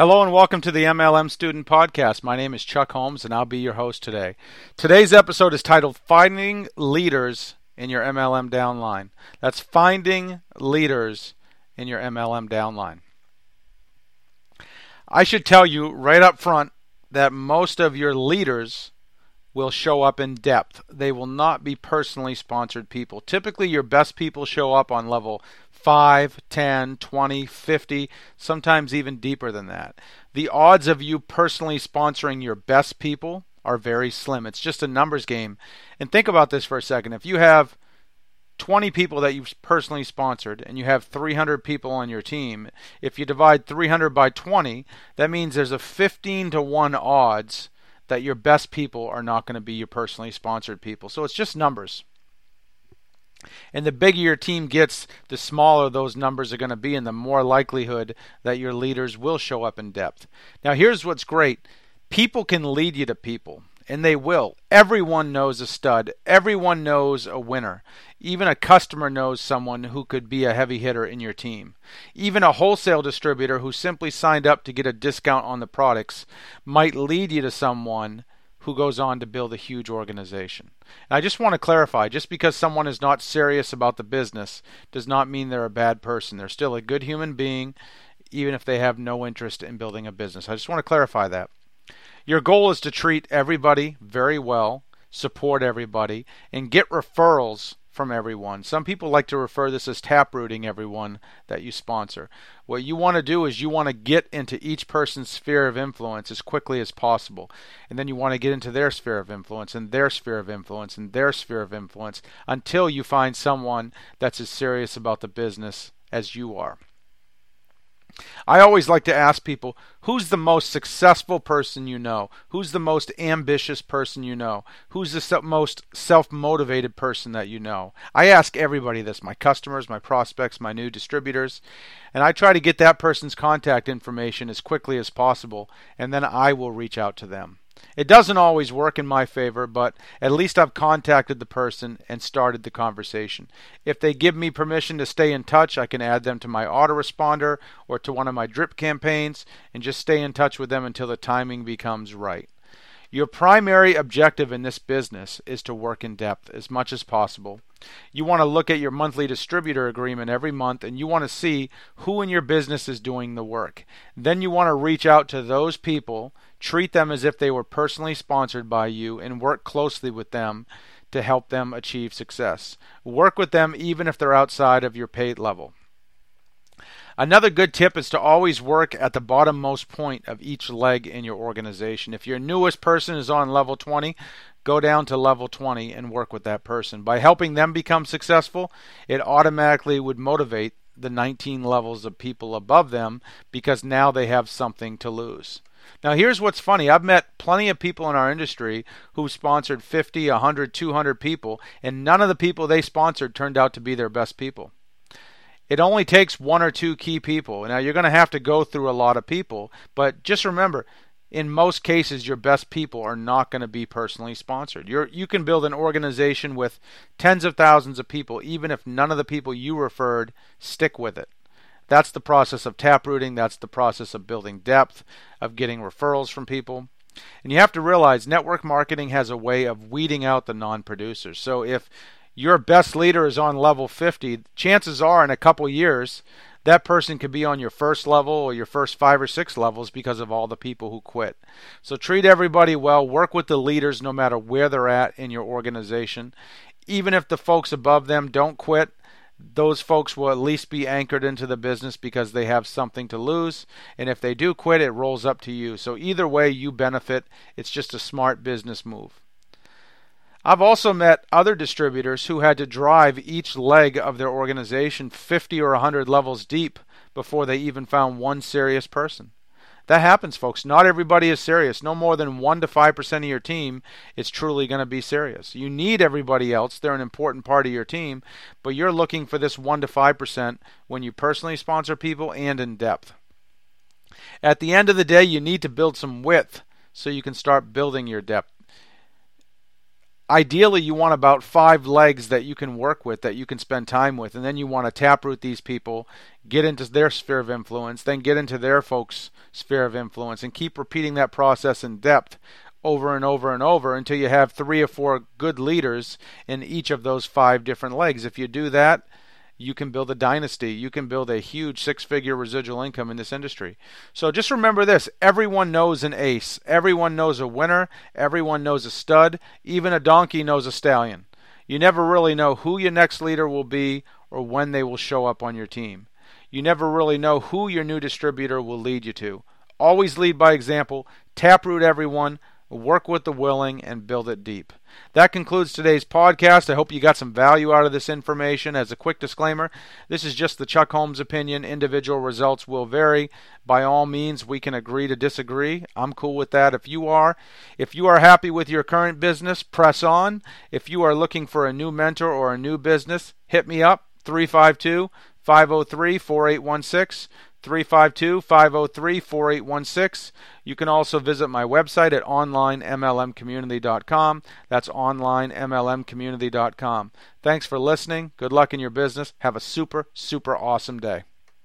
Hello and welcome to the MLM Student Podcast. My name is Chuck Holmes and I'll be your host today. Today's episode is titled Finding Leaders in Your MLM Downline. That's Finding Leaders in Your MLM Downline. I should tell you right up front that most of your leaders will show up in depth. They will not be personally sponsored people. Typically, your best people show up on level 5, 10, 20, 50, sometimes even deeper than that. The odds of you personally sponsoring your best people are very slim. It's just a numbers game. And think about this for a second. If you have 20 people that you've personally sponsored and you have 300 people on your team, if you divide 300 by 20, that means there's a 15 to 1 odds that your best people are not going to be your personally sponsored people. So it's just numbers. And the bigger your team gets, the smaller those numbers are going to be, and the more likelihood that your leaders will show up in depth. Now, here's what's great people can lead you to people, and they will. Everyone knows a stud, everyone knows a winner. Even a customer knows someone who could be a heavy hitter in your team. Even a wholesale distributor who simply signed up to get a discount on the products might lead you to someone who goes on to build a huge organization. And I just want to clarify just because someone is not serious about the business does not mean they're a bad person. They're still a good human being, even if they have no interest in building a business. I just want to clarify that. Your goal is to treat everybody very well, support everybody, and get referrals from everyone. Some people like to refer this as taprooting everyone that you sponsor. What you want to do is you want to get into each person's sphere of influence as quickly as possible. And then you want to get into their sphere of influence and their sphere of influence and their sphere of influence until you find someone that's as serious about the business as you are. I always like to ask people who's the most successful person you know? Who's the most ambitious person you know? Who's the most self motivated person that you know? I ask everybody this my customers, my prospects, my new distributors, and I try to get that person's contact information as quickly as possible, and then I will reach out to them. It doesn't always work in my favor, but at least I've contacted the person and started the conversation. If they give me permission to stay in touch, I can add them to my autoresponder or to one of my drip campaigns and just stay in touch with them until the timing becomes right. Your primary objective in this business is to work in depth as much as possible. You want to look at your monthly distributor agreement every month and you want to see who in your business is doing the work. Then you want to reach out to those people, treat them as if they were personally sponsored by you, and work closely with them to help them achieve success. Work with them even if they're outside of your paid level. Another good tip is to always work at the bottommost point of each leg in your organization. If your newest person is on level 20, go down to level 20 and work with that person. By helping them become successful, it automatically would motivate the 19 levels of people above them because now they have something to lose. Now, here's what's funny. I've met plenty of people in our industry who sponsored 50, 100, 200 people, and none of the people they sponsored turned out to be their best people it only takes one or two key people. Now you're going to have to go through a lot of people, but just remember, in most cases, your best people are not going to be personally sponsored. you you can build an organization with tens of thousands of people, even if none of the people you referred stick with it. That's the process of taprooting. That's the process of building depth, of getting referrals from people. And you have to realize network marketing has a way of weeding out the non producers. So if your best leader is on level 50, chances are in a couple years that person could be on your first level or your first five or six levels because of all the people who quit. So treat everybody well, work with the leaders no matter where they're at in your organization. Even if the folks above them don't quit, those folks will at least be anchored into the business because they have something to lose. And if they do quit, it rolls up to you. So either way, you benefit. It's just a smart business move. I've also met other distributors who had to drive each leg of their organization 50 or 100 levels deep before they even found one serious person. That happens, folks. Not everybody is serious. No more than 1 to 5% of your team is truly going to be serious. You need everybody else. They're an important part of your team, but you're looking for this 1 to 5% when you personally sponsor people and in depth. At the end of the day, you need to build some width so you can start building your depth ideally you want about five legs that you can work with that you can spend time with and then you want to taproot these people get into their sphere of influence then get into their folks sphere of influence and keep repeating that process in depth over and over and over until you have three or four good leaders in each of those five different legs. If you do that you can build a dynasty. You can build a huge six figure residual income in this industry. So just remember this everyone knows an ace, everyone knows a winner, everyone knows a stud, even a donkey knows a stallion. You never really know who your next leader will be or when they will show up on your team. You never really know who your new distributor will lead you to. Always lead by example, taproot everyone, work with the willing, and build it deep. That concludes today's podcast. I hope you got some value out of this information. As a quick disclaimer, this is just the Chuck Holmes opinion. Individual results will vary. By all means, we can agree to disagree. I'm cool with that if you are. If you are happy with your current business, press on. If you are looking for a new mentor or a new business, hit me up 352 503 4816. 352 503 4816. You can also visit my website at onlinemlmcommunity.com. That's onlinemlmcommunity.com. Thanks for listening. Good luck in your business. Have a super, super awesome day.